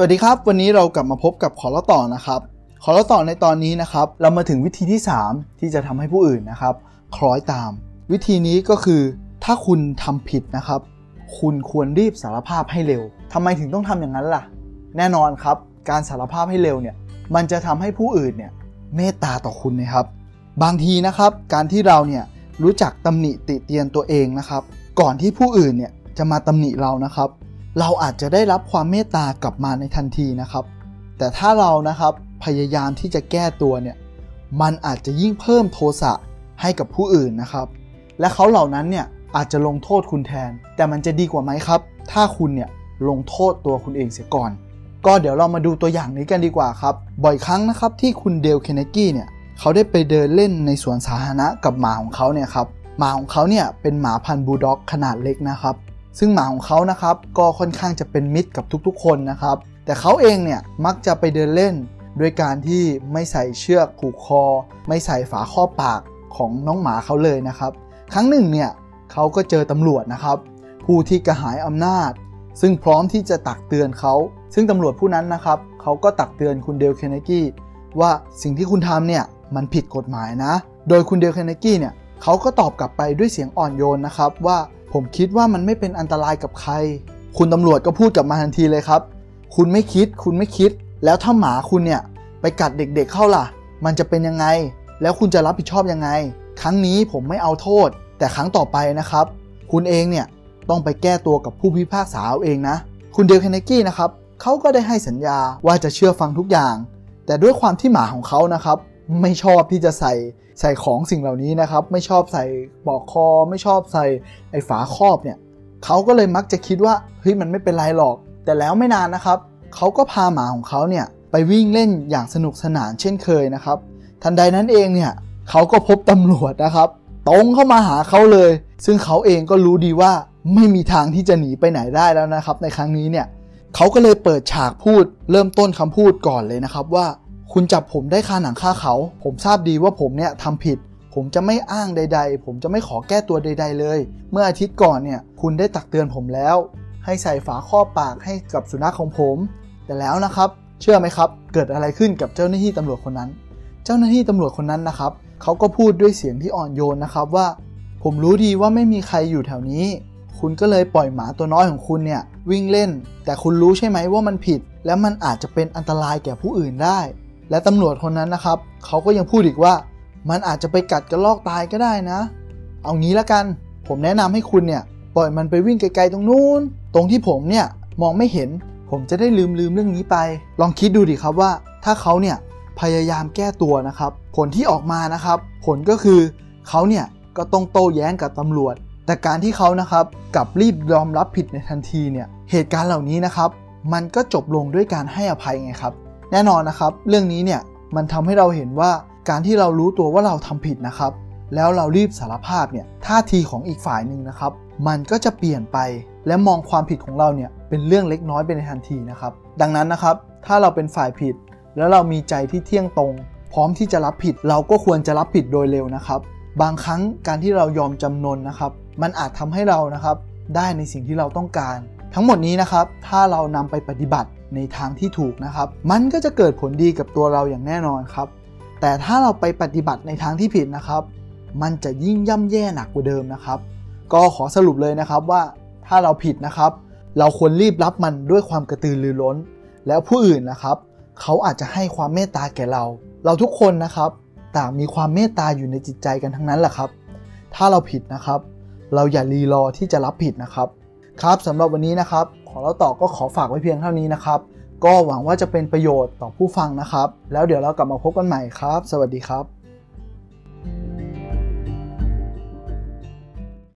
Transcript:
สวัสดีครับ วันนี้เรากลับมาพบกับขอล่าต่อนะครับ ขอล่าต่อในตอนนี้นะครับ เรามาถึงวิธีที่ 3 ที่จะทำให้ผู้อื่นนะครับ คล้อยตาม วิธีนี้ก็คือ ถ้าคุณทำผิดนะครับ คุณควรรีบสารภาพให้เร็วทำไมถึงต้องทำอย่างนั้นล่ะ แน่นอนครับ การสารภาพให้เร็วเนี่ย มันจะทำให้ผู้อื่นเนี่ยเมตตาต่อคุณนะครับ บางทีนะครับ การที่เราเนี่ยรู้จักตำหนิติเตียนตัวเองนะครับ ก่อนที่ผู้อื่นเนี่ยจะมาตำหนิเรานะครับ เราอาจจะได้รับความเมตตากลับมาในทันทีนะครับ แต่ถ้าเรานะครับพยายามที่จะแก้ตัวเนี่ยมันอาจจะยิ่งเพิ่มโทสะให้กับผู้อื่นนะครับ และเขาเหล่านั้นเนี่ยอาจจะลงโทษคุณแทน แต่มันจะดีกว่าไหมครับ ถ้าคุณเนี่ยลงโทษตัวคุณเองเสียก่อน ก็เดี๋ยวเรามาดูตัวอย่างนี้กันดีกว่าครับ บ่อยครั้งนะครับที่คุณเดลเคนเนกี้เนี่ยเขาได้ไปเดินเล่นในสวนสาธารณะกับหมาของเขาเนี่ยครับหมาของเขาเนี่ยเป็นหมาพันธุ์บูลด็อกขนาดเล็กนะครับ ซึ่งหมาของเขานะครับก็ค่อนข้างจะเป็นมิตรกับทุกๆ คนนะครับ แต่เขาเองเนี่ยมักจะไปเดินเล่นด้วยการที่ไม่ใส่เชือกผูกคอ ไม่ใส่ฝาข้อปากของน้องหมาเขาเลยนะครับ ครั้งหนึ่งเนี่ยเขาก็เจอตำรวจนะครับ ผู้ที่กระหายอำนาจ ซึ่งพร้อมที่จะตักเตือนเขา ซึ่งตำรวจผู้นั้นนะครับเขาก็ตักเตือนคุณเดลเคนเนกี้ว่าสิ่งที่คุณทำเนี่ยมันผิดกฎหมายนะ โดยคุณเดลเคนเนกี้เนี่ยเขาก็ตอบกลับไปด้วยเสียงอ่อนโยนนะครับว่า ผมคิดว่ามันไม่เป็นอันตรายกับใคร คุณตำรวจก็พูดกลับมาทันทีเลยครับ คุณไม่คิด คุณไม่คิด แล้วถ้าหมาคุณเนี่ยไปกัดเด็กๆเข้าล่ะ มันจะเป็นยังไง แล้วคุณจะรับผิดชอบยังไง ครั้งนี้ผมไม่เอาโทษ แต่ครั้งต่อไปนะครับ คุณเองเนี่ยต้องไปแก้ตัวกับผู้พิพากษาเอาเองนะ คุณเดลเคนเนกี้นะครับเขาก็ได้ให้สัญญาว่าจะเชื่อฟังทุกอย่าง แต่ด้วยความที่หมาของเขานะครับ ไม่ชอบที่จะใส่ ใส่ของสิ่งเหล่านี้นะครับ ไม่ชอบใส่ปอกคอ ไม่ชอบใส่ไอ้ฝาครอบเนี่ยเขาก็เลยมักจะคิดว่าเฮ้ยมันไม่เป็นไรหรอก แต่แล้วไม่นานนะครับเขาก็พาหมาของเขาเนี่ยไปวิ่งเล่นอย่างสนุกสนานเช่นเคยนะครับ ทันใดนั้นเองเนี่ยเขาก็พบตำรวจนะครับตรงเข้ามาหาเขาเลย ซึ่งเขาเองก็รู้ดีว่าไม่มีทางที่จะหนีไปไหนได้แล้วนะครับ ในครั้งนี้เนี่ยเขาก็เลยเปิดฉากพูด เริ่มต้นคำพูดก่อนเลยนะครับว่า คุณจับผมได้คาหนังคาเขา ผมทราบดีว่าผมเนี่ยทำผิด ผมจะไม่อ้างใด ๆ ผมจะไม่ขอแก้ตัวใด ๆ เลย เมื่ออาทิตย์ก่อนเนี่ยคุณได้ตักเตือนผมแล้ว ให้ใส่ฝาข้อบปากให้กับสุนัขของผม แต่แล้วนะครับ เชื่อไหมครับ เกิดอะไรขึ้นกับเจ้าหน้าที่ตำรวจคนนั้น เจ้าหน้าที่ตำรวจคนนั้นนะครับเขาก็พูดด้วยเสียงที่อ่อนโยนนะครับว่า ผมรู้ดีว่าไม่มีใครอยู่แถวนี้ คุณก็เลยปล่อยหมาตัวน้อยของคุณเนี่ยวิ่งเล่น แต่คุณรู้ใช่ไหมว่ามันผิด และมันอาจจะเป็นอันตรายแก่ผู้อื่นได้ และตำรวจคนนั้นนะครับ เขาก็ยังพูดอีกว่า มันอาจจะไปกัดกระลอกตายก็ได้นะ เอางี้ละกัน ผมแนะนำให้คุณเนี่ย ปล่อยมันไปวิ่งไกลๆตรงนู้น ตรงที่ผมเนี่ยมองไม่เห็น ผมจะได้ลืมลืมเรื่องนี้ไป ลองคิดดูดิครับว่า ถ้าเขาเนี่ยพยายามแก้ตัวนะครับ ผลที่ออกมานะครับ ผลก็คือเขาเนี่ยก็ต้องโต้แย้งกับตำรวจ แต่การที่เขานะครับกลับรีบยอมรับผิดในทันทีเนี่ย เหตุการณ์เหล่านี้นะครับ มันก็จบลงด้วยการให้อภัยไงครับ แน่นอนนะครับ เรื่องนี้เนี่ยมันทำให้เราเห็นว่าการที่เรารู้ตัวว่าเราทำผิดนะครับ แล้วเรารีบสารภาพเนี่ยท่าทีของอีกฝ่ายหนึ่งนะครับ มันก็จะเปลี่ยนไปและมองความผิดของเราเนี่ยเป็นเรื่องเล็กน้อยไปในทันทีนะครับ ดังนั้นนะครับ ถ้าเราเป็นฝ่ายผิด แล้วเรามีใจที่เที่ยงตรง พร้อมที่จะรับผิด เราก็ควรจะรับผิดโดยเร็วนะครับ บางครั้งการที่เรายอมจำนนนะครับ มันอาจทำให้เรานะครับ ได้ในสิ่งที่เราต้องการ ทั้งหมดนี้นะครับ ถ้าเรานำไปปฏิบัติในทางที่ถูกนะครับ มันก็จะเกิดผลดีกับตัวเราอย่างแน่นอนครับ แต่ถ้าเราไปปฏิบัติในทางที่ผิดนะครับ มันจะยิ่งย่ำแย่หนักกว่าเดิมนะครับ ก็ขอสรุปเลยนะครับว่าถ้าเราผิดนะครับ เราควรรีบรับมันด้วยความกระตือรือร้น แล้วผู้อื่นนะครับ เขาอาจจะให้ความเมตตาแก่เรา เราทุกคนนะครับ ต่างมีความเมตตาอยู่ในจิตใจกันทั้งนั้นแหละครับ ถ้าเราผิดนะครับ เราอย่ารีรอที่จะรับผิดนะครับ ครับสำหรับวันนี้นะครับ ขอเราต่อก็ขอฝากไว้เพียงเท่านี้นะครับ ก็หวังว่าจะเป็นประโยชน์ต่อผู้ฟังนะครับ แล้วเดี๋ยวเรากลับมาพบกันใหม่ครับ สวัสดีครับ